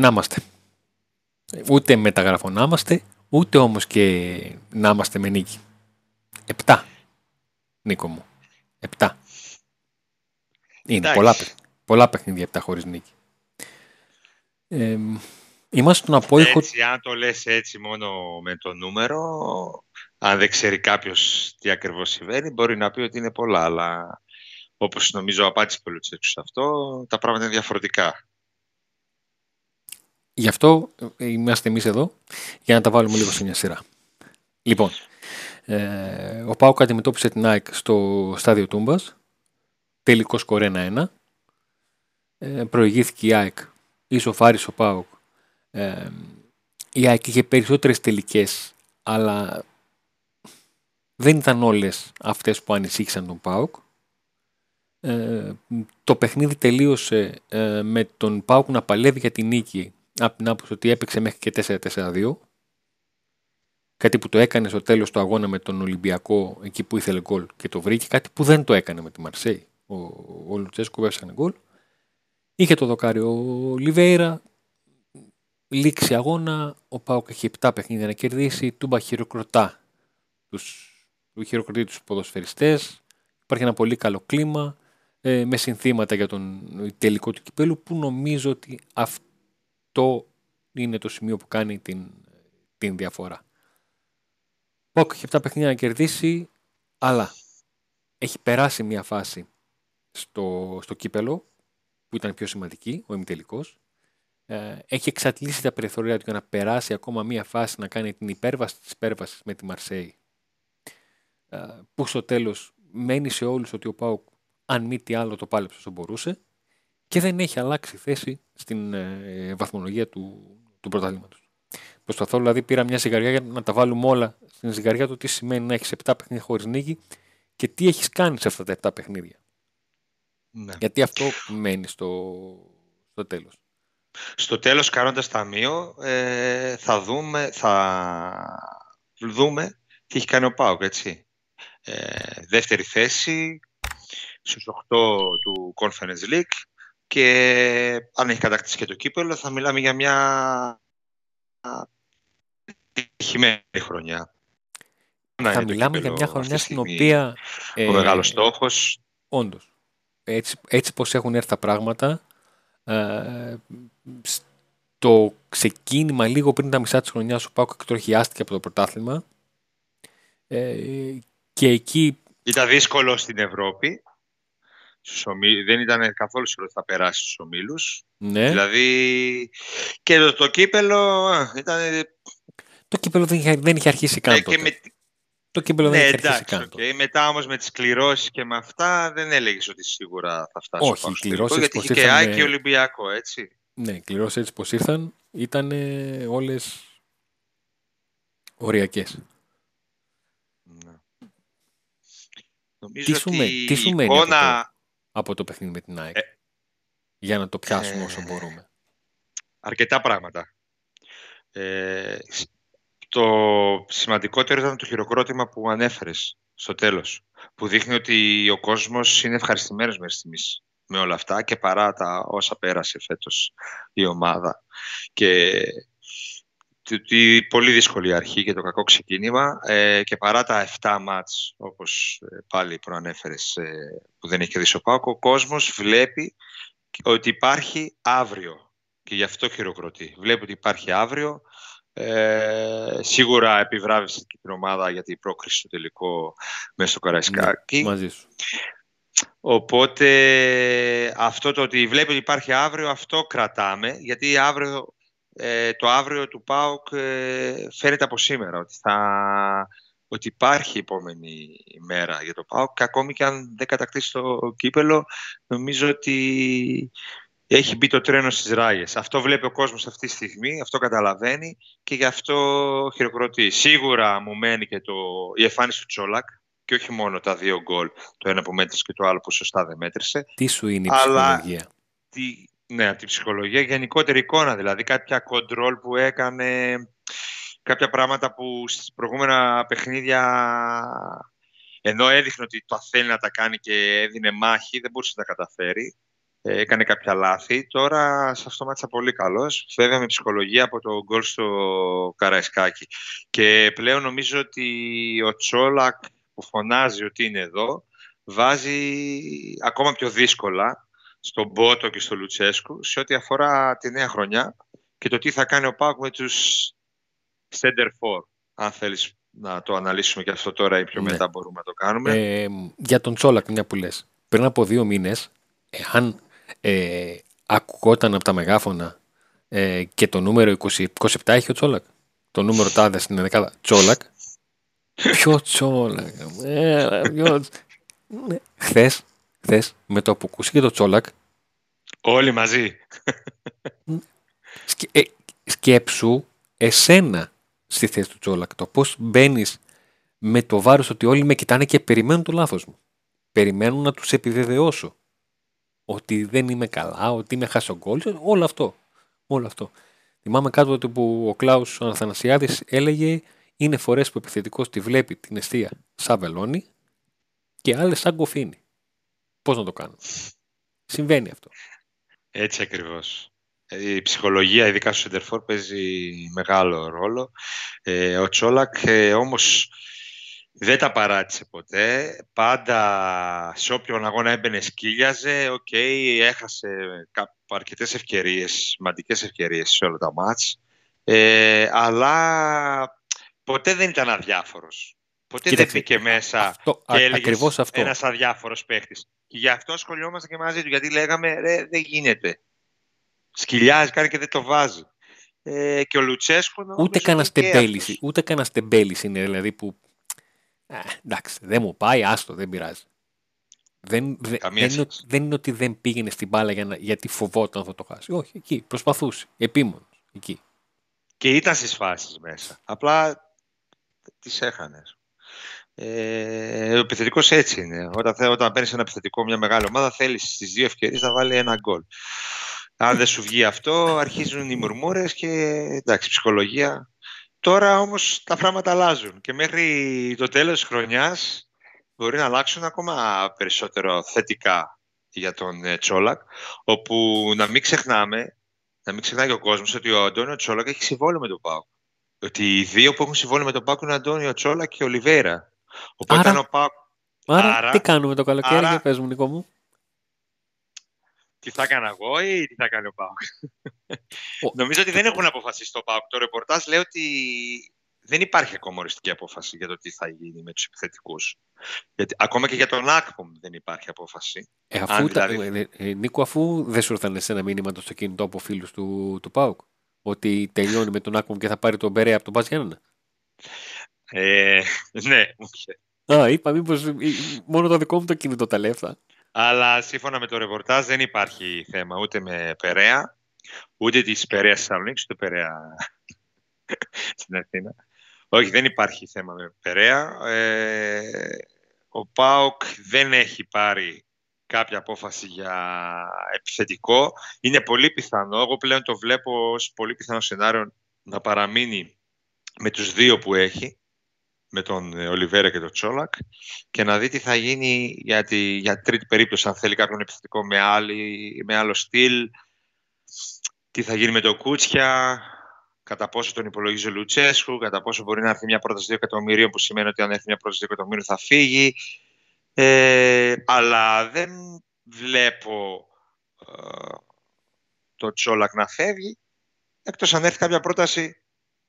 Να είμαστε. Ούτε μεταγραφό να είμαστε, ούτε όμως και να είμαστε με νίκη. Επτά, Νίκο μου. Επτά. Είναι πολλά, πολλά παιχνίδια επτά χωρίς νίκη. Ε, είμαστε στον απόϊχο... Έτσι, αν το λες έτσι μόνο με το νούμερο, αν δεν ξέρει κάποιος τι ακριβώς συμβαίνει, μπορεί να πει ότι είναι πολλά, αλλά όπως νομίζω απάντησε πολύ σε αυτό, τα πράγματα είναι διαφορετικά. Γι' αυτό ε, είμαστε εμείς εδώ, για να τα βάλουμε λίγο σε μια σειρά. Λοιπόν, ε, ο Πάουκ αντιμετώπισε την ΑΕΚ στο στάδιο Τούμπας, τελικός σκορ 1-1. Ε, προηγήθηκε η ΑΕΚ, ισοφάρισε ο Πάουκ. Ε, η ΑΕΚ είχε περισσότερες τελικές, αλλά δεν ήταν όλες αυτές που ανησύχησαν τον ΠΑΟΚ. Ε, το παιχνίδι τελείωσε ε, με τον ΠΑΟΚ να παλεύει για την νίκη από την άποψη ότι έπαιξε μέχρι και 4-4-2. Κάτι που το έκανε στο τέλος του αγώνα με τον Ολυμπιακό εκεί που ήθελε γκολ και το βρήκε. Κάτι που δεν το έκανε με τη Μαρσέη. Ο, ο Λουτσέσκο έσανε γκολ. Είχε το δοκάρι ο Λιβέιρα. Λήξη αγώνα. Ο Πάοκ έχει 7 παιχνίδια να κερδίσει. Τούμπα χειροκροτά τους που χειροκροτεί τους ποδοσφαιριστές. Υπάρχει ένα πολύ καλό κλίμα ε, με συνθήματα για τον τελικό του κυπέλου που νομίζω ότι αυτό είναι το σημείο που κάνει την, την διαφορά. Πόκ έχει 7 παιχνίδια να κερδίσει, αλλά έχει περάσει μια φάση στο, στο κύπελο που ήταν πιο σημαντική, ο ημιτελικός. Ε, έχει εξατλήσει τα περιθωρία του για να περάσει ακόμα μια φάση να κάνει την υπέρβαση της υπέρβασης με τη Μαρσέη ε, που στο τέλος μένει σε όλους ότι ο Πάουκ αν μη τι άλλο το πάλεψε όσο μπορούσε και δεν έχει αλλάξει θέση στην ε, βαθμολογία του, του πρωταθλήματος. Προσπαθώ δηλαδή πήρα μια ζυγαριά για να τα βάλουμε όλα στην ζυγαριά του τι σημαίνει να έχεις 7 παιχνίδια χωρίς νίκη και τι έχεις κάνει σε αυτά τα 7 παιχνίδια. Ναι. Γιατί αυτό μένει στο, στο τέλος. Στο τέλος κάνοντας ταμείο ε, θα δούμε, θα δούμε τι έχει κάνει ο Πάουκ, έτσι. Ε, δεύτερη θέση στους 8 του Conference League και αν έχει κατακτήσει και το κύπελο θα μιλάμε για μια επιτυχημένη χρονιά. Θα μιλάμε για μια χρονιά στην οποία... Ο ε, μεγάλος στόχος. Όντως. Έτσι, έτσι πως έχουν έρθει τα πράγματα, ε, στο ξεκίνημα λίγο πριν τα μισά της χρονιάς ο Πάκο εκτροχιάστηκε από το πρωτάθλημα ε, και εκεί... Ήταν δύσκολο στην Ευρώπη. Δεν ήταν καθόλου σίγουρο ότι θα περάσει στους ομίλους. Ναι. Δηλαδή και το, το κύπελο ήταν... Το κύπελο δεν είχε, δεν είχε αρχίσει καν ναι, με... Το κύπελο ναι, δεν είχε εντάξει, αρχίσει καν okay. Μετά όμως με τις κληρώσεις και με αυτά δεν έλεγες ότι σίγουρα θα φτάσει Όχι, οι κληρώσεις γιατί είχε και Άκη και Ολυμπιακό, έτσι. Ναι, οι κληρώσεις έτσι πως ήρθαν ήταν όλες οριακές. Νομίζω τι σου, ότι τι σου μένει εικόνα... από, το, από το παιχνίδι με την ΑΕΚ. Ε, για να το πιάσουμε ε, όσο μπορούμε. Αρκετά πράγματα. Ε, το σημαντικότερο ήταν το χειροκρότημα που ανέφερες στο τέλος. Που δείχνει ότι ο κόσμος είναι ευχαριστημένος μέχρι στιγμής με όλα αυτά και παρά τα όσα πέρασε φέτος η ομάδα. Και τη πολύ δύσκολη αρχή και το κακό ξεκίνημα ε, και παρά τα 7 μάτς όπως ε, πάλι προανέφερες ε, που δεν έχει κερδίσει ο Πάκο, ο κόσμος βλέπει ότι υπάρχει αύριο και γι' αυτό χειροκροτεί. Βλέπει ότι υπάρχει αύριο. Ε, σίγουρα επιβράβευσε και την ομάδα για την πρόκριση στο τελικό μέσα στο Καραϊσκάκι. Ναι, μαζί σου. Οπότε αυτό το ότι βλέπει ότι υπάρχει αύριο, αυτό κρατάμε, γιατί αύριο ε, το αύριο του ΠΑΟΚ ε, φαίνεται από σήμερα ότι, θα, ότι υπάρχει επόμενη μέρα για το ΠΑΟΚ και ακόμη και αν δεν κατακτήσει το κύπελο νομίζω ότι έχει μπει το τρένο στις ράγες. Αυτό βλέπει ο κόσμος αυτή τη στιγμή, αυτό καταλαβαίνει και γι' αυτό χειροκροτεί. Σίγουρα μου μένει και το, η εμφάνιση του Τσόλακ και όχι μόνο τα δύο γκολ, το ένα που μέτρησε και το άλλο που σωστά δεν μέτρησε. Τι σου είναι η ψυχολογία; τι, ναι, από την ψυχολογία, γενικότερη εικόνα, δηλαδή κάποια κοντρόλ που έκανε, κάποια πράγματα που στις προηγούμενα παιχνίδια ενώ έδειχνε ότι το θέλει να τα κάνει και έδινε μάχη, δεν μπορούσε να τα καταφέρει. ε, έκανε κάποια λάθη. Τώρα σε αυτό μάτσα πολύ καλός. Βέβαια με ψυχολογία από το γκολ στο Καραϊσκάκι. Και πλέον νομίζω ότι ο Τσόλακ που φωνάζει ότι είναι εδώ βάζει ακόμα πιο δύσκολα στον Μπότο και στο Λουτσέσκου σε ό,τι αφορά τη νέα χρονιά και το τι θα κάνει ο Πάκ με τους center for. Αν θέλεις να το αναλύσουμε και αυτό τώρα ή πιο ναι. μετά μπορούμε να το κάνουμε. Ε, για τον Τσόλακ, μια που λες. Πριν από δύο μήνες, εάν ε, ακουγόταν από τα μεγάφωνα ε, και το νούμερο 20, 27 έχει ο Τσόλακ. Το νούμερο τάδε στην δεκάδα. Τσόλακ. Ποιο Τσόλακ. Ε, ποιος... Ναι. Χθες, χθες, με το που ακούσει το Τσόλακ. Όλοι μαζί. Σκε, ε, σκέψου εσένα στη θέση του Τσόλακ. Το πώς μπαίνεις με το βάρος ότι όλοι με κοιτάνε και περιμένουν το λάθος μου. Περιμένουν να τους επιβεβαιώσω ότι δεν είμαι καλά, ότι είμαι χασογκόλ, όλο αυτό. Όλο αυτό. Θυμάμαι κάτω που ο Κλάους ο Αθανασιάδης έλεγε είναι φορές που ο επιθετικός τη βλέπει την εστία σαν βελόνι και άλλες σαν κοφίνι. Πώς να το κάνω. Συμβαίνει αυτό. Έτσι ακριβώς. Η ψυχολογία, ειδικά στο Σεντερφόρ, παίζει μεγάλο ρόλο. Ε, ο Τσόλακ ε, όμως δεν τα παράτησε ποτέ. Πάντα σε όποιον αγώνα έμπαινε σκύλιαζε. OK, okay, έχασε αρκετές ευκαιρίες, σημαντικές ευκαιρίες σε όλα τα μάτς. Ε, αλλά ποτέ δεν ήταν αδιάφορος. Ποτέ δεν μπήκε μέσα αυτό, και έλεγες ένας αδιάφορος παίχτη. Και γι' αυτό ασχολιόμαστε και μαζί του. Γιατί λέγαμε, ρε, δεν γίνεται. Σκυλιάζει, κάνει και δεν το βάζει. Ε, και ο Λουτσέσκο. Ούτε κανένα τεμπέληση. Ούτε κανένα τεμπέληση είναι δηλαδή που ε, εντάξει, δεν μου πάει, άστο, δεν πειράζει. Δεν, δε, δεν, είναι, δεν, είναι, ότι δεν πήγαινε στην μπάλα για να, γιατί φοβόταν θα το χάσει. Όχι, εκεί προσπαθούσε. Επίμονος. Εκεί. Και ήταν στις φάσεις μέσα. Απλά τις έχανες. Ε, ο επιθετικός έτσι είναι. Όταν, όταν παίρνεις ένα επιθετικό μια μεγάλη ομάδα, θέλεις στις δύο ευκαιρίες να βάλει ένα γκολ. Αν δεν σου βγει αυτό, αρχίζουν οι μουρμούρες και εντάξει, ψυχολογία Τώρα όμως τα πράγματα αλλάζουν και μέχρι το τέλος της χρονιάς μπορεί να αλλάξουν ακόμα περισσότερο θετικά για τον ε, Τσόλακ, όπου να μην ξεχνάμε, να μην ξεχνάει ο κόσμος ότι ο Αντώνιο Τσόλακ έχει συμβόλαιο με τον Πάουκ. Ότι οι δύο που έχουν συμβόλαιο με τον Πάουκ είναι ο Αντώνιο Τσόλακ και ο Λιβέρα. Οπότε άρα, ο Πάουκ... Άρα, άρα, τι κάνουμε το καλοκαίρι, άρα, για πες μου Νικό μου τι θα έκανα εγώ ή τι θα κάνει ο Πάουκ. Νομίζω ότι δεν έχουν αποφασίσει το Πάουκ. Το ρεπορτάζ λέει ότι δεν υπάρχει ακόμα οριστική απόφαση για το τι θα γίνει με τους επιθετικούς. Γιατί, ακόμα και για τον Ακπομ δεν υπάρχει απόφαση. Ε, αφού δηλαδή... ε, ε, Νίκο, αφού δεν σου ήρθαν σε ένα μήνυμα το κινητό από φίλους του, του Πάουκ, ότι τελειώνει με τον Ακπομ και θα πάρει τον Μπερέα από τον Παζιάννα. Ε, ναι, Α, είπα μήπως μόνο το δικό μου το κινητό τα λεφτά. Αλλά σύμφωνα με το ρεπορτάζ δεν υπάρχει θέμα ούτε με Περέα, ούτε της Περέας Θεσσαλονίκης, ούτε Περέα στην Αθήνα. Όχι, δεν υπάρχει θέμα με Περέα. Ε, ο ΠΑΟΚ δεν έχει πάρει κάποια απόφαση για επιθετικό. Είναι πολύ πιθανό, εγώ πλέον το βλέπω ως πολύ πιθανό σενάριο να παραμείνει με τους δύο που έχει με τον ε, Ολιβέρα και τον Τσόλακ και να δει τι θα γίνει για, τη, για τρίτη περίπτωση, αν θέλει κάποιον επιθετικό με, άλλη, με άλλο στυλ, τι θα γίνει με τον Κούτσια, κατά πόσο τον υπολογίζει ο Λουτσέσχου, κατά πόσο μπορεί να έρθει μια πρόταση 2 εκατομμυρίων, που σημαίνει ότι αν έρθει μια πρόταση 2 εκατομμύριων θα φύγει. Ε, αλλά δεν βλέπω ε, το Τσόλακ να φεύγει, εκτός αν έρθει κάποια πρόταση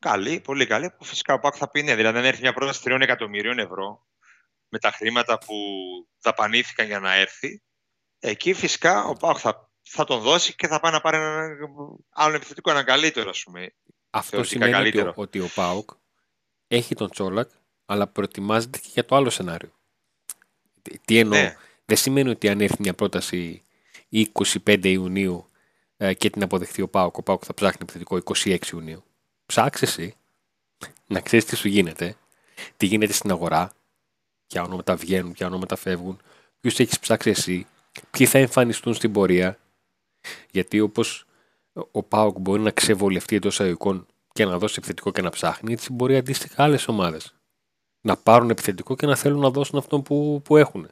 Καλή, πολύ καλή. Που φυσικά ο Πάκ θα πει ναι. Δηλαδή, αν έρθει μια πρόταση 3 εκατομμυρίων ευρώ με τα χρήματα που δαπανήθηκαν για να έρθει, εκεί φυσικά ο Πάκ θα, θα τον δώσει και θα πάει να πάρει ένα άλλο επιθετικό, έναν καλύτερο, ας πούμε. Αυτό σημαίνει καλύτερο. ότι, ότι ο Πάουκ έχει τον Τσόλακ, αλλά προετοιμάζεται και για το άλλο σενάριο. Τι εννοώ; Ναι. Δεν σημαίνει ότι αν έρθει μια πρόταση 25 Ιουνίου ε, και την αποδεχτεί ο Πάουκ, ο Πάουκ θα ψάχνει επιθετικό 26 Ιουνίου ψάξει εσύ να ξέρεις τι σου γίνεται, τι γίνεται στην αγορά, ποια ονόματα βγαίνουν, ποια ονόματα φεύγουν, ποιους έχεις ψάξει εσύ, ποιοι θα εμφανιστούν στην πορεία. Γιατί όπως ο Πάοκ μπορεί να ξεβολευτεί εντός αγωγικών και να δώσει επιθετικό και να ψάχνει, έτσι μπορεί αντίστοιχα άλλες ομάδες να πάρουν επιθετικό και να θέλουν να δώσουν αυτό που, που έχουν.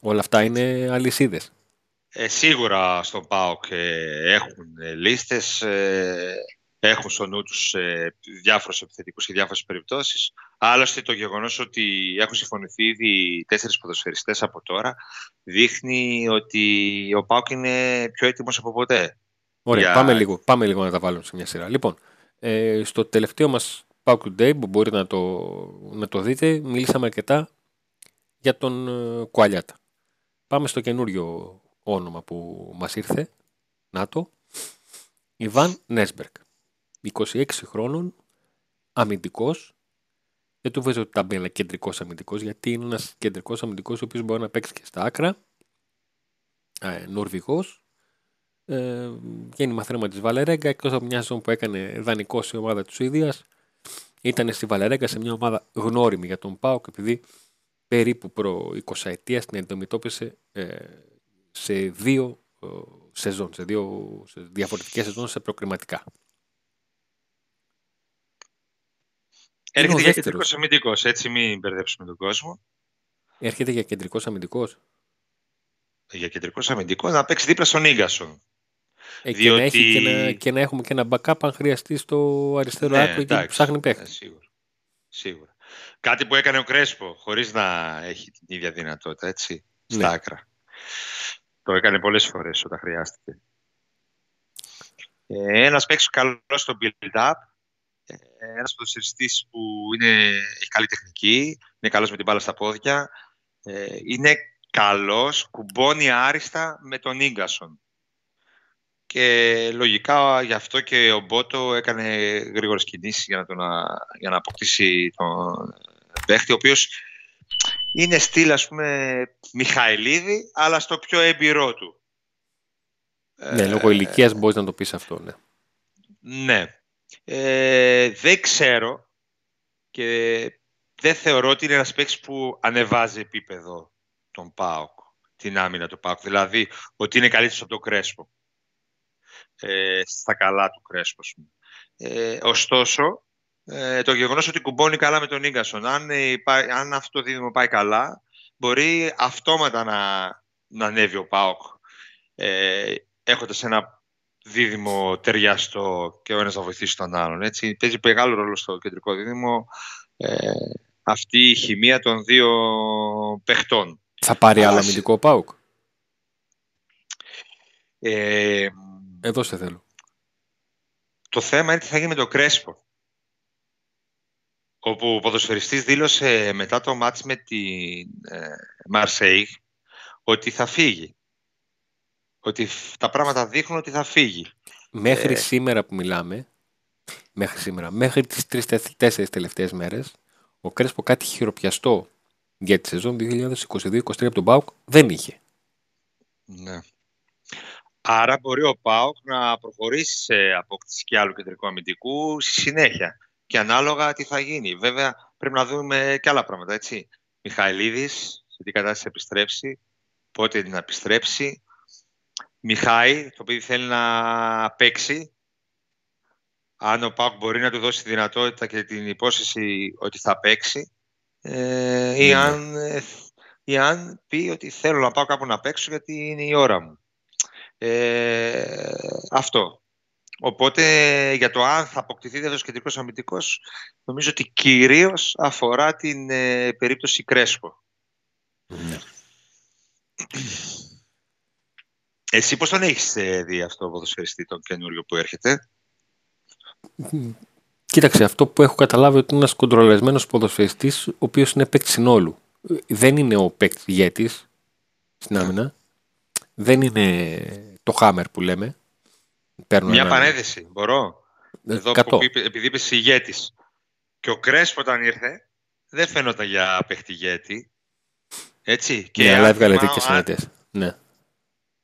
Όλα αυτά είναι αλυσίδες. Ε, σίγουρα στον ΠΑΟΚ ε, έχουν ε, λίστες, ε, έχουν στο νου τους ε, διάφορους επιθετικούς και διάφορες περιπτώσεις. Άλλωστε το γεγονός ότι έχουν συμφωνηθεί ήδη τέσσερις ποδοσφαιριστές από τώρα δείχνει ότι ο ΠΑΟΚ είναι πιο έτοιμος από ποτέ. Ωραία, Για- πάμε, λίγο, πάμε λίγο να τα βάλουμε σε μια σειρά. Λοιπόν, ε, στο τελευταίο μας Pauk Today που μπορείτε να το, να το δείτε, μιλήσαμε αρκετά για τον ε, Κουαλιάτα. Πάμε στο καινούριο όνομα που μας ήρθε, να το, Ιβάν Νέσμπερκ. 26 χρόνων, αμυντικός, δεν του βάζω ταμπέλα κεντρικός αμυντικός, γιατί είναι ένας κεντρικός αμυντικός ο οποίος μπορεί να παίξει και στα άκρα, ε, Νορβηγός, ε, γέννημα θρέμα της Βαλερέγκα, εκτός από μια σεζόν που έκανε δανεικό σε ομάδα της Σουηδίας, ήταν στη Βαλερέγκα σε μια ομάδα γνώριμη για τον ΠΑΟΚ, επειδή περίπου προ 20 ετία την αντιμετώπισε ε, σε δύο ε, σεζόν, σε δύο σε διαφορετικές σεζόν σε προκριματικά. Έρχεται ο για δεύτερος. κεντρικός αμυντικός, έτσι μην μπερδέψουμε τον κόσμο. Έρχεται για κεντρικός αμυντικός Για κεντρικός αμυντικός να παίξει δίπλα στον Ίγκασον. ε, και, να έχει και, Διότι- να, και να έχουμε και ένα backup αν χρειαστεί στο αριστερό Ναι, άκρο εκεί που εντάξει. ψάχνει Ε, παίχτη. σίγουρα. σίγουρα. Κάτι που έκανε ο Κρέσπο, χωρίς να έχει την ίδια δυνατότητα, έτσι, στα Ναι. άκρα. Το έκανε πολλές φορές όταν χρειάστηκε. Ε, ένας παίκτης καλός στο build-up, ε, ένας ποδοσφαιριστής που είναι, έχει καλή τεχνική, είναι καλός με την μπάλα στα πόδια, ε, είναι καλός, κουμπώνει άριστα με τον Ίγκασον. Και λογικά γι' αυτό και ο Μπότο έκανε γρήγορες κινήσεις για να, τον, α- για να αποκτήσει τον παίχτη, ο οποίος είναι στυλ, ας πούμε, Μιχαηλίδη, αλλά στο πιο έμπειρό του. Ναι, Ε, λόγω ηλικίας μπορείς να το πεις αυτό, ναι. Ναι. Ε, δεν ξέρω και δεν θεωρώ ότι είναι ένας παίκτης που ανεβάζει επίπεδο τον ΠΑΟΚ, την άμυνα του ΠΑΟΚ. Δηλαδή, ότι είναι καλύτερος από τον Κρέσπο. Ε, στα καλά του Κρέσπο, ας πούμε. Ε, ωστόσο, ε, το γεγονός ότι κουμπώνει καλά με τον Ίγκασον, αν, ε, πάει- αν αυτό το δίδυμο πάει καλά, μπορεί αυτόματα να, να ανέβει ο ΠΑΟΚ ε, έχοντας ένα δίδυμο ταιριαστό και ο ένας να βοηθήσει τον άλλον. Έτσι. Παίζει μεγάλο ρόλο στο κεντρικό δίδυμο ε, αυτή η χημεία των δύο παιχτών. Θα πάρει Αλλά άλλο σε- αμυντικό ΠΑΟΚ; Ε, Εδώ σε θέλω. το θέμα είναι τι θα γίνει με τον Κρέσπο. Όπου ο ποδοσφαιριστής δήλωσε μετά το μάτς με την ε, Μαρσέη ότι θα φύγει. Ότι φ- τα πράγματα δείχνουν ότι θα φύγει. Μέχρι Ε. σήμερα που μιλάμε, μέχρι σήμερα, μέχρι τις τρεις-τέσσερις τελευταίες μέρες, ο Κρέσπο κάτι χειροπιαστό για τη σεζόν 2022-2023 από τον ΠΑΟΚ δεν είχε. Ναι. Άρα μπορεί ο ΠΑΟΚ να προχωρήσει σε απόκτηση και άλλου κεντρικού αμυντικού στη συνέχεια. Και ανάλογα τι θα γίνει. Βέβαια πρέπει να δούμε και άλλα πράγματα, έτσι. Μιχαηλίδης, σε τι κατάσταση θα επιστρέψει, πότε να επιστρέψει. Μιχάη, το οποίο θέλει να παίξει. Αν ο ΠΑΟΚ μπορεί να του δώσει τη δυνατότητα και την υπόσχεση ότι θα παίξει. Ε, ή, Ναι. αν, ε, ή αν πει ότι θέλω να πάω κάπου να παίξω γιατί είναι η ώρα μου. Ε, αυτό. Οπότε για το αν θα αποκτηθεί δεύτερος κεντρικός αμυντικός νομίζω ότι κυρίως αφορά την ε, περίπτωση Κρέσπο. Ναι. Εσύ πώς τον έχεις ε, δει αυτό το ποδοσφαιριστή τον καινούριο που έρχεται; Κοίταξε, αυτό που έχω καταλάβει ότι είναι ένας κοντρολεσμένος ποδοσφαιριστής, ο οποίος είναι παίκτης συνόλου. Ε, Δεν είναι ο παίκτης ηγέτης στην Ναι. άμυνα. Δεν είναι το χάμερ που λέμε. Παίρνω Μια ένα- πανέδεση, μπορώ. Ε, Εδώ κατώ. που είπε- επειδή είπες ηγέτης. Και ο Κρέσπο όταν ήρθε δεν φαίνονταν για παίχτη ηγέτη. Έτσι. Ναι, αν αλλά έβγαλε θυμάμαι- δίκες αν- συνέτες. Ναι.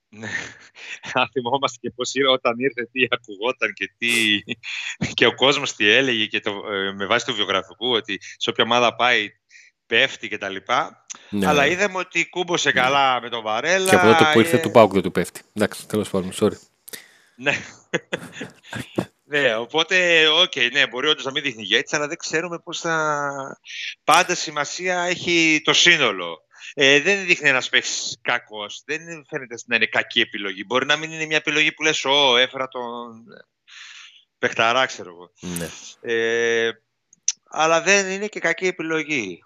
Ναι. Αν θυμόμαστε και πώς ήρθε όταν ήρθε, τι ακουγόταν και τι... και ο κόσμος τι έλεγε και το, ε, με βάση του βιογραφικού ότι σε όποια ομάδα πάει πέφτει και τα λοιπά. ναι. Αλλά είδαμε ότι κούμπωσε καλά με τον Βαρέλα. Και από τότε που ήρθε ε, του ΠΑΟΚ δεν του πέφτει. Εντάξει, τέλος πάντων, sorry. Ναι. ναι, οπότε, οκ, ναι, μπορεί όντως να μην δείχνει ηγέτης, αλλά δεν ξέρουμε πώς θα... Πάντα σημασία έχει το σύνολο. ε, δεν δείχνει ένας παίχτης κακός. Δεν φαίνεται να είναι κακή επιλογή. Μπορεί να μην είναι μια επιλογή που λες: Ω, έφερα τον. Παιχταρά, ξέρω εγώ. Ναι. Ε, αλλά δεν είναι και κακή επιλογή.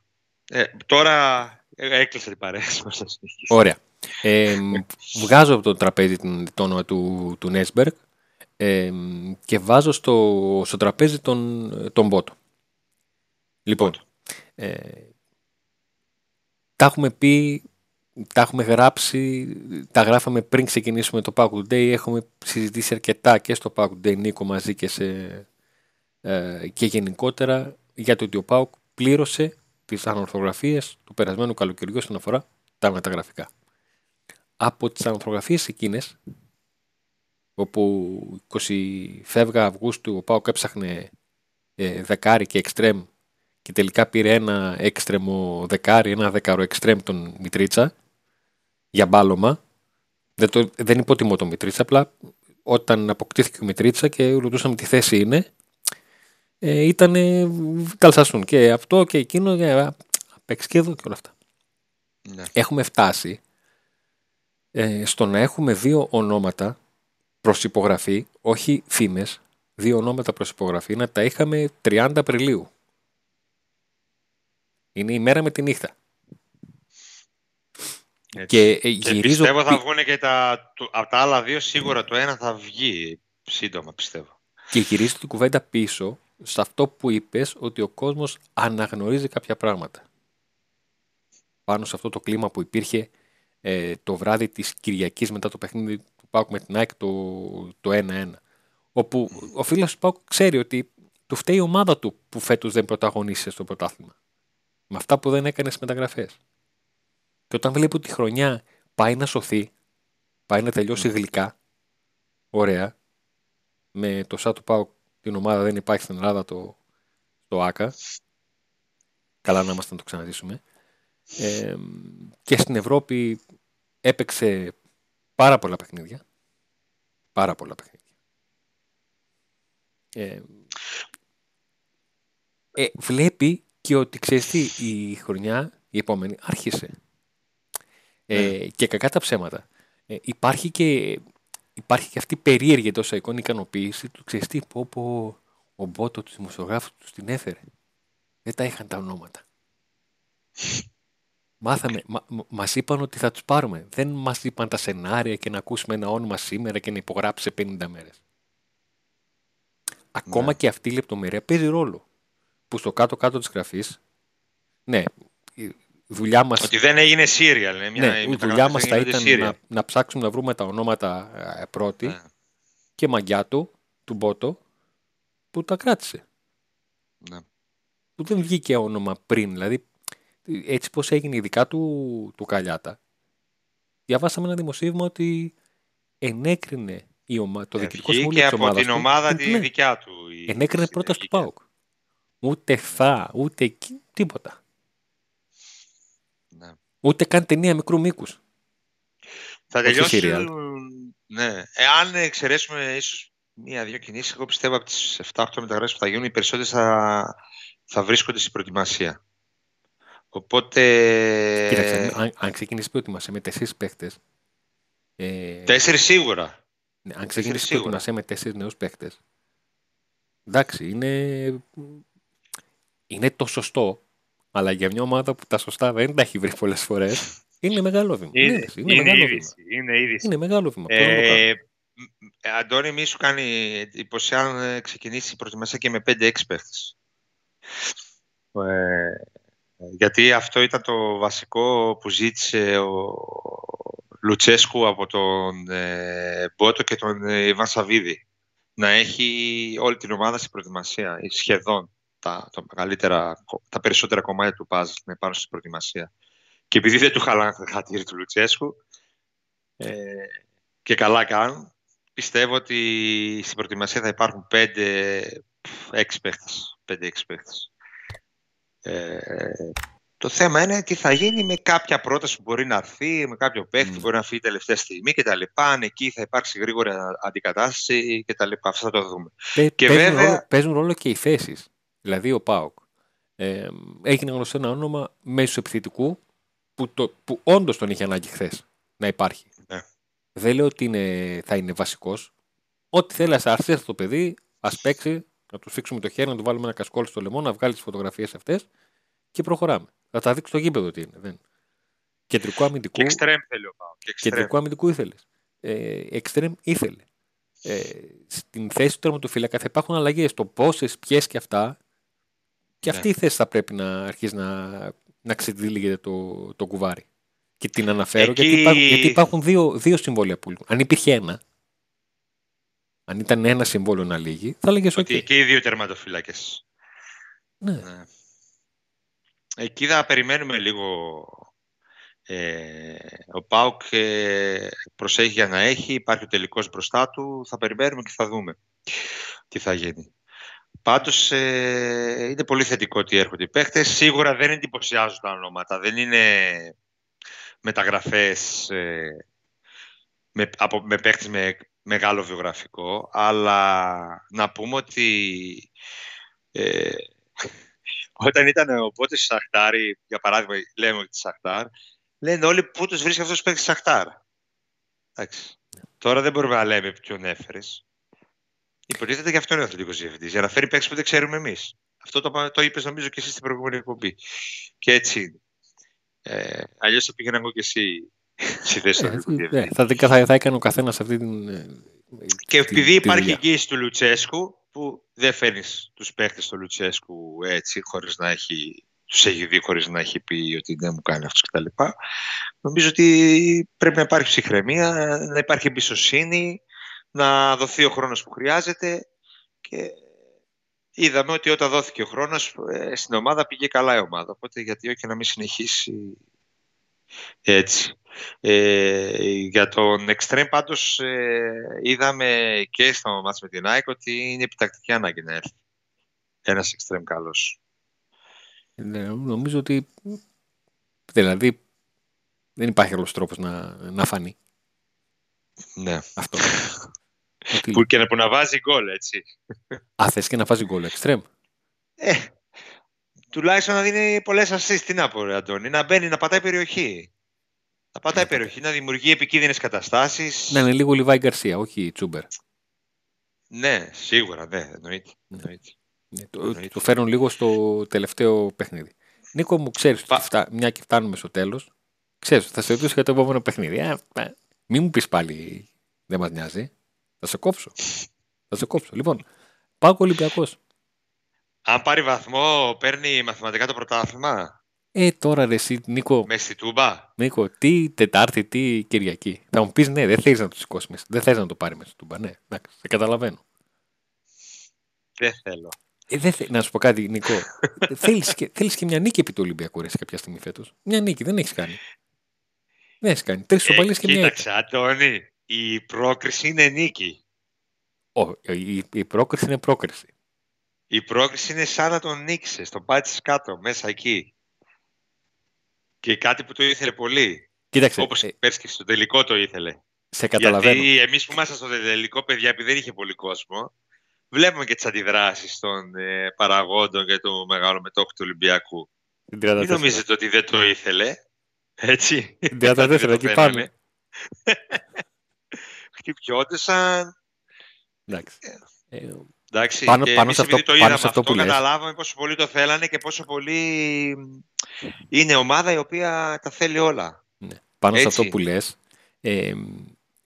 Ε, τώρα ε, έκλεισε την παρέαση μας. Ωραία. Ε, βγάζω από το τραπέζι το όνομα του, του Νέσμπεργκ ε, και βάζω στο, στο τραπέζι τον, τον Μπότο. Λοιπόν, ε, τα έχουμε πει, τα έχουμε γράψει, τα γράφαμε πριν ξεκινήσουμε το Pack Day, έχουμε συζητήσει αρκετά και στο Pack Day Νίκο μαζί και, σε, ε, και γενικότερα για το ότι ο Πάουκ πλήρωσε τις ανορθογραφίες του περασμένου καλοκαιριού όσον αφορά τα μεταγραφικά. Από τις ανορθογραφίες εκείνες, όπου 20 φεύγα Αυγούστου ο Πάουκ έψαχνε ε, δεκάρι και εξτρέμ και τελικά πήρε ένα έξτρεμο δεκάρι, ένα δεκάρο εξτρέμ τον Μητρίτσα για μπάλωμα. Δεν, το, δεν υποτιμώ τον Μητρίτσα, απλά όταν αποκτήθηκε ο Μητρίτσα και ρωτούσαμε τι θέση είναι, ε, ήταν καλσασούν και αυτό και εκείνο για παίξει και εδώ και όλα αυτά. Ναι. Έχουμε φτάσει ε, στο να έχουμε δύο ονόματα προς υπογραφή, όχι φήμες, δύο ονόματα προς υπογραφή, να τα είχαμε 30 Απριλίου. Είναι η μέρα με τη νύχτα. Έτσι. Και, ε, Και γυρίζω... πιστεύω θα πι- βγουν και τα, του- από τα άλλα δύο σίγουρα το ένα θα βγει σύντομα πιστεύω. Και γυρίζω την κουβέντα πίσω σε αυτό που είπες ότι ο κόσμος αναγνωρίζει κάποια πράγματα. Πάνω σε αυτό το κλίμα που υπήρχε ε, το βράδυ της Κυριακής μετά το παιχνίδι του Πάουκ με την ΑΕΚ το, το 1-1. Όπου ο φίλος του Πάουκ ξέρει ότι του φταίει η ομάδα του που φέτος δεν πρωταγωνίστησε στο πρωτάθλημα. Με αυτά που δεν έκανε στις μεταγραφές. Και όταν βλέπει ότι η χρονιά πάει να σωθεί, πάει να τελειώσει γλυκά, ωραία, με το σαν του Πάουκ την ομάδα δεν υπάρχει στην Ελλάδα το, το ΆΚΑ. Καλά να είμαστε να το ξαναζήσουμε. Ε, και στην Ευρώπη έπαιξε πάρα πολλά παιχνίδια. Πάρα πολλά παιχνίδια. Ε, ε, βλέπει και ότι ξέρεις τι, η χρονιά, η επόμενη, άρχισε. Ε, Και κακά τα ψέματα. Ε, υπάρχει και υπάρχει και αυτή η περίεργη εντός εικόνα ικανοποίηση του ξέρεις τι, πω, πω, ο Μπότο του δημοσιογράφου του την έφερε. Δεν τα είχαν τα ονόματα. Μάθαμε, μα, μα- μας είπαν ότι θα τους πάρουμε. Δεν μας είπαν τα σενάρια και να ακούσουμε ένα όνομα σήμερα και να υπογράψει σε 50 μέρες. Ακόμα Ναι. και αυτή η λεπτομέρεια παίζει ρόλο. Που στο κάτω-κάτω της γραφής, ναι, η δουλειά μας Ότι δεν έγινε serial. Είναι μια, ναι, οι η μεταγραφές δουλειά μας δεν θα γίνονται ήταν serial. να, να ψάξουμε να βρούμε τα ονόματα ε, πρώτη Ναι, και Μαγκιάτο του Μπότο που τα κράτησε. ναι. Που δεν βγήκε όνομα πριν. Δηλαδή, έτσι πως έγινε ειδικά του, του Καλιάτα. Διαβάσαμε ένα δημοσίευμα ότι ενέκρινε η ομα... το διοικητικό συμβούλιο Βγήκε της από ομάδας την του. ομάδα Ναι, τη δικιά του. η ενέκρινε πρόταση του συνέχεια. ΠΑΟΚ. Ούτε θα, ούτε εκεί, τίποτα. Ναι. Ούτε καν ταινία μικρού μήκους. Θα Όχι τελειώσει. serial. Ναι. Εάν εξαιρέσουμε ίσως μία-δύο κινήσεις, εγώ πιστεύω από τις 7-8 μεταγραφές που θα γίνουν, οι περισσότερες θα, θα βρίσκονται στην προετοιμασία. Οπότε. Κοίταξε, αν, αν ξεκινήσεις προετοιμασία με τέσσερις παίχτε. Ε, Τέσσερις σίγουρα. ναι, αν τέσσερις ξεκινήσει σίγουρα. προετοιμασία με τέσσερις νέους παίχτε. Εντάξει, είναι, είναι το σωστό. Αλλά για μια ομάδα που τα σωστά δεν τα έχει βρει πολλές φορές, είναι μεγάλο βήμα. Είναι, είναι, είναι, είναι μεγάλο είδηση. βήμα. Είναι είδηση. Είναι μεγάλο βήμα. Πώς να το κάνουμε. Ε, μ, ε, Αντώνη, μη σου κάνει εντύπωση αν ε, ξεκινήσει η προετοιμασία και με 5-6 παίχτες. Ε, γιατί αυτό ήταν το βασικό που ζήτησε ο Λουτσέσκου από τον ε, Μπότο και τον ε, Ιβάν Σαββίδη. Να έχει όλη την ομάδα στην προετοιμασία, ή σχεδόν τα, τα, μεγαλύτερα, τα περισσότερα κομμάτια του παζ να υπάρχουν στην προετοιμασία. Και επειδή δεν του χαλάνε τα χατήρι του Λουτσέσκου, ε, και καλά κάνουν. Πιστεύω ότι στην προετοιμασία θα υπάρχουν 5-6 παίχτες. 5-6 παίχτες. Ε, το θέμα είναι τι θα γίνει με κάποια πρόταση που μπορεί να έρθει, με κάποιο παίχτη που Mm. μπορεί να φύγει τελευταία στιγμή κτλ. Αν εκεί θα υπάρξει γρήγορη αντικατάσταση κτλ. Αυτό θα το δούμε. Παι- και παίζουν, βέβαια- ρόλο, παίζουν ρόλο και οι θέσεις. Δηλαδή ο Πάοκ. Ε, έγινε γνωστό ένα όνομα μέσω επιθετικού που, το, που όντως τον είχε ανάγκη χθες να υπάρχει. Ναι. Δεν λέω ότι είναι, θα είναι βασικός. Ό,τι θέλει, ας έρθει το παιδί, ας παίξει, να του φίξουμε το χέρι, να του βάλουμε ένα κασκόλ στο λαιμό, να βγάλει τις φωτογραφίες αυτές και προχωράμε. Θα τα δείξει το γήπεδο τι είναι. Δεν. Κεντρικό αμυντικού. Και εξτρέμ θέλει ο Πάο. Κεντρικό αμυντικού ήθελες. Ε, εξτρέμ ήθελε. Ε, στην θέση του τερματοφύλακα θα υπάρχουν αλλαγές. Το πόσες, ποιες και αυτά. Και αυτή Ναι. η θέση θα πρέπει να αρχίσει να, να ξεδίληγεται το, το κουβάρι. Και την αναφέρω Εκεί- γιατί, υπάρχουν, γιατί υπάρχουν δύο, δύο συμβόλαια που λείπουν. Αν υπήρχε ένα, αν ήταν ένα συμβόλαιο να λύγει, θα έλεγες Ότι OK. και οι δύο τερματοφύλακε. Ναι. Ναι. Εκεί θα περιμένουμε λίγο. Ε, ο Πάουκ ε, προσέχει για να έχει, υπάρχει ο τελικός μπροστά του, θα περιμένουμε και θα δούμε τι θα γίνει. Πάντως ε, είναι πολύ θετικό ότι έρχονται οι παίχτες. Σίγουρα δεν εντυπωσιάζουν τα ονόματα, δεν είναι μεταγραφές ε, με, από, με παίχτες με μεγάλο βιογραφικό, αλλά να πούμε ότι ε, όταν ήταν ο Πότες στη Σαχτάρη, για παράδειγμα, λέμε ότι τη Σαχτάρ, λένε όλοι πού τους βρίσκει αυτός που παίξει στη Σαχτάρ. Εντάξει. Τώρα δεν μπορούμε να λέμε ποιον έφερες. Υποτίθεται και αυτό είναι ο αθλητικός διευθυντής, για να φέρει παίξει που δεν ξέρουμε εμείς. Αυτό το, το είπες νομίζω και εσύ στην προηγούμενη εκπομπή. Και έτσι είναι. Ε, Αλλιώς θα πήγαινα εγώ και εσύ στη θέση του Ε, αθλητικού ναι, διευθυντή. θα, θα, θα έκανε ο καθένας αυτή την. ε, Και τη- επειδή τη υπάρχει δουλειά. εγγύηση του Λουτσέσκου, που δεν φέρνεις τους παίχτες του Λουτσέσκου έτσι, χωρίς να έχει. Τους έχει δει χωρίς να έχει πει ότι δεν μου κάνει αυτό κτλ. Νομίζω ότι πρέπει να υπάρχει ψυχραιμία, να υπάρχει εμπιστοσύνη, να δοθεί ο χρόνος που χρειάζεται και είδαμε ότι όταν δόθηκε ο χρόνος ε, στην ομάδα πήγε καλά η ομάδα. Οπότε γιατί όχι να μην συνεχίσει έτσι. Ε, για τον Extreme πάντως ε, είδαμε και στο μάτς με την ΑΕΚ ότι είναι επιτακτική ανάγκη να έρθει. Ένας Extreme καλός. Ναι, νομίζω ότι. Δηλαδή, δεν υπάρχει άλλος τρόπος να, να φανεί Ναι. αυτό. Ότι- Που και να, που να βάζει γκολ, έτσι. Α, θες και να βάζει γκολ εξτρέμ. Ε, τουλάχιστον να δίνει πολλές assist. Τι να πω, ρε, Αντώνη. Να μπαίνει, να πατάει περιοχή. Να πατάει Να περιοχή, να δημιουργεί επικίνδυνες καταστάσεις. Να είναι λίγο Λιβάη Γκαρσία, όχι Τσούμπερ. Ναι, σίγουρα, ναι, εννοείται. Ναι. εννοείται. Ναι, το, Εννοείται. το φέρνω λίγο στο τελευταίο παιχνίδι. Νίκο μου, ξέρεις Πα- ότι φτά, μια και φτάνουμε στο τέλος. Ξέρεις, θα σε ρωτήσω για το επόμενο παιχνίδι. Α, α, μην μου πεις πάλι δεν μας νοιάζει. Θα σε κόψω. θα σε κόψω. Λοιπόν, πάω Ολυμπιακός. Αν πάρει βαθμό, παίρνει μαθηματικά το πρωτάθλημα Ε, τώρα ρε, εσύ, Νίκο, μέσα στη Τούμπα. Νίκο, τι Τετάρτη, τι Κυριακή. Θα μου πεις ναι, δεν θέλεις να το σηκώσει μέσα. Δεν θέλεις να το πάρει μέσα του μπα. Ναι, εντάξει, σε καταλαβαίνω. Δεν θέλω. Ε, δεν θε... Να σου πω κάτι, Νικό. θέλεις, και, θέλεις και μια νίκη επί του Ολυμπιακού ρε, σε κάποια στιγμή φέτος. Μια νίκη, δεν έχεις κάνει. Δεν έχεις κάνει. Τρεις σοπαλίε και μια ήττα. Ε, κοίταξε, Αντώνη, η πρόκριση είναι νίκη. Ω, η, η πρόκριση είναι πρόκριση. Η πρόκριση είναι σαν να τον νίξες, τον πάτησες κάτω, μέσα εκεί. Και κάτι που το ήθελε πολύ. Κοίταξε, Όπως ε, πέρσι και στο τελικό το ήθελε. σε καταλαβαίνω. Γιατί εμείς που ήμασταν στο τελικό, παιδιά, επειδή δεν είχε πολύ κόσμο, βλέπουμε και τις αντιδράσεις των ε, παραγόντων και του μεγάλου μετόχου του Ολυμπιακού. Την Μην 34. νομίζετε ότι δεν το ήθελε. Έτσι. Την 34, Δεν το εκεί φαίνανε. πάμε. Χτυπιόντουσαν. Εντάξει. Ε, Εντάξει, Πάνω- και πάνω εμείς σε αυτό- επειδή το πάνω είδαμε σε αυτό που λες. καταλάβαμε πόσο πολύ το θέλανε και πόσο πολύ είναι ομάδα η οποία τα θέλει όλα. ναι. Πάνω σε Έτσι. αυτό που λες, ε,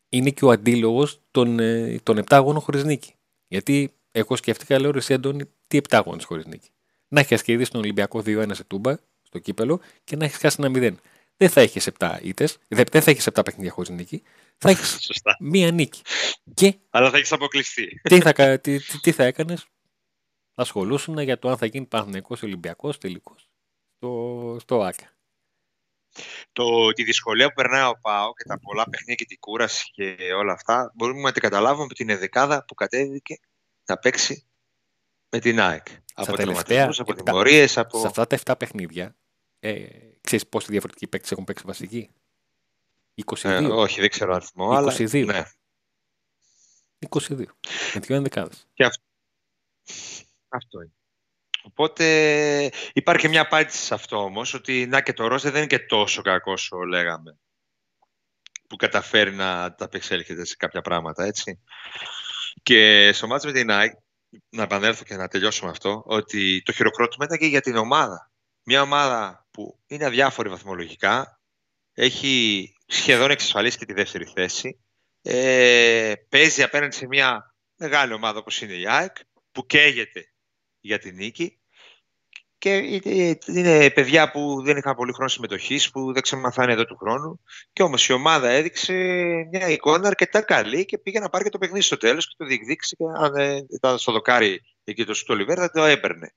είναι και ο αντίλογος των, ε, των 7 αγώνων χωρίς νίκη. Γιατί εγώ σκέφτηκα, λέω ρε εσύ Αντώνη, τι 7 αγώνες χωρίς νίκη. Να έχεις κερδίσει τον Ολυμπιακό 2-1 σε τούμπα, στο κύπελο, και να έχεις χάσει ένα 0. Δεν θα έχεις 7 ήττες, δεν δεν θα έχεις 7 παιχνίδια χωρίς νίκη. Θα έχεις Σωστά. μία νίκη. Και Αλλά θα έχεις αποκλειστεί. τι θα, κα- τι, τι, τι θα έκανες, θα ασχολούσουν για το αν θα γίνει Παναθυναϊκό Ολυμπιακός τελικός στο, στο ΑΚΑ. Το, τη δυσκολία που περνάει ο Πάο και τα πολλά παιχνίδια και την κούραση και όλα αυτά μπορούμε να την καταλάβουμε από την εδεκάδα που κατέβηκε να παίξει με την ΑΕΚ. Από τελευταία τραυματισμούς, από επτά- τιμωρίες, Σε από... αυτά τα 7 παιχνίδια, ε, ξέρεις πόσοι διαφορετικοί παίκτες έχουν παίξει βασική. 22. Ε, όχι, δεν ξέρω αριθμό, αλλά... 22. Ναι. 22. Με δύο ενδεκάδε. Αυτό είναι. Οπότε υπάρχει και μια απάντηση σε αυτό όμως, ότι να και το Ροζ δεν είναι και τόσο κακό όσο λέγαμε. Που καταφέρει να τα απεξέλχεται σε κάποια πράγματα, έτσι. Και στο μάτσο με την Nike, να επανέλθω και να τελειώσω με αυτό, ότι το χειροκρότημα ήταν και για την ομάδα. Μια ομάδα που είναι αδιάφορη βαθμολογικά, έχει σχεδόν εξασφαλίσει και τη δεύτερη θέση, ε, παίζει απέναντι σε μια μεγάλη ομάδα όπως είναι η ΑΕΚ, που καίγεται για την νίκη και είναι παιδιά που δεν είχαν πολύ χρόνο συμμετοχής, που δεν ξεμαθάνε εδώ του χρόνου. Και όμως η ομάδα έδειξε μια εικόνα αρκετά καλή και πήγε να πάρει και το παιχνίδι στο τέλος και το διεκδίκησε. Και αν ήταν στο δοκάρι εκεί το Στολιβέρ, θα το έπαιρνε.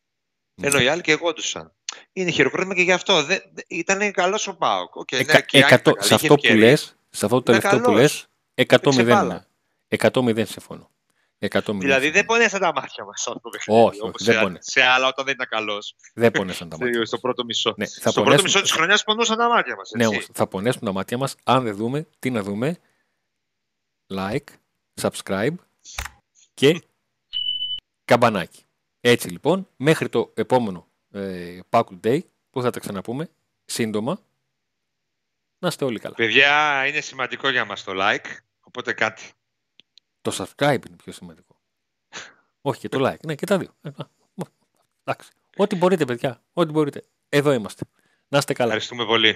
Ναι. Ενώ οι άλλοι και εγόντουσαν. Είναι χειροκρότημα και γι' αυτό. Δεν, ήταν καλό ο Πάοκ. Okay, ναι, σε αυτό που λες, σε αυτό το τελευταίο που λες, 100-0. 100-0 συμφωνώ. 100 δηλαδή δεν πονέσαν τα μάτια μας αυτό το παιχνίδι. Όχι, όχι δεν πονέσαν. Σε άλλα όταν δεν ήταν καλός. Δεν πονέσαν τα μάτια. Στο πρώτο μισό. Ναι, Στο πονέσουν... πρώτο μισό της χρονιάς πονούσαν τα μάτια μας. Ναι, όμως, θα πονέσουν τα μάτια μας αν δεν δούμε τι να δούμε; Like, subscribe και καμπανάκι. Έτσι λοιπόν, μέχρι το επόμενο ε, Day που θα τα ξαναπούμε σύντομα. Να είστε όλοι καλά. Παιδιά, είναι σημαντικό για μας το like, οπότε κάτι. Το subscribe είναι πιο σημαντικό. Όχι και το like. Ναι, και τα δύο. Ε, εντάξει. Ό,τι μπορείτε, παιδιά. Ό,τι μπορείτε. Εδώ είμαστε. Να είστε καλά. Ευχαριστούμε πολύ.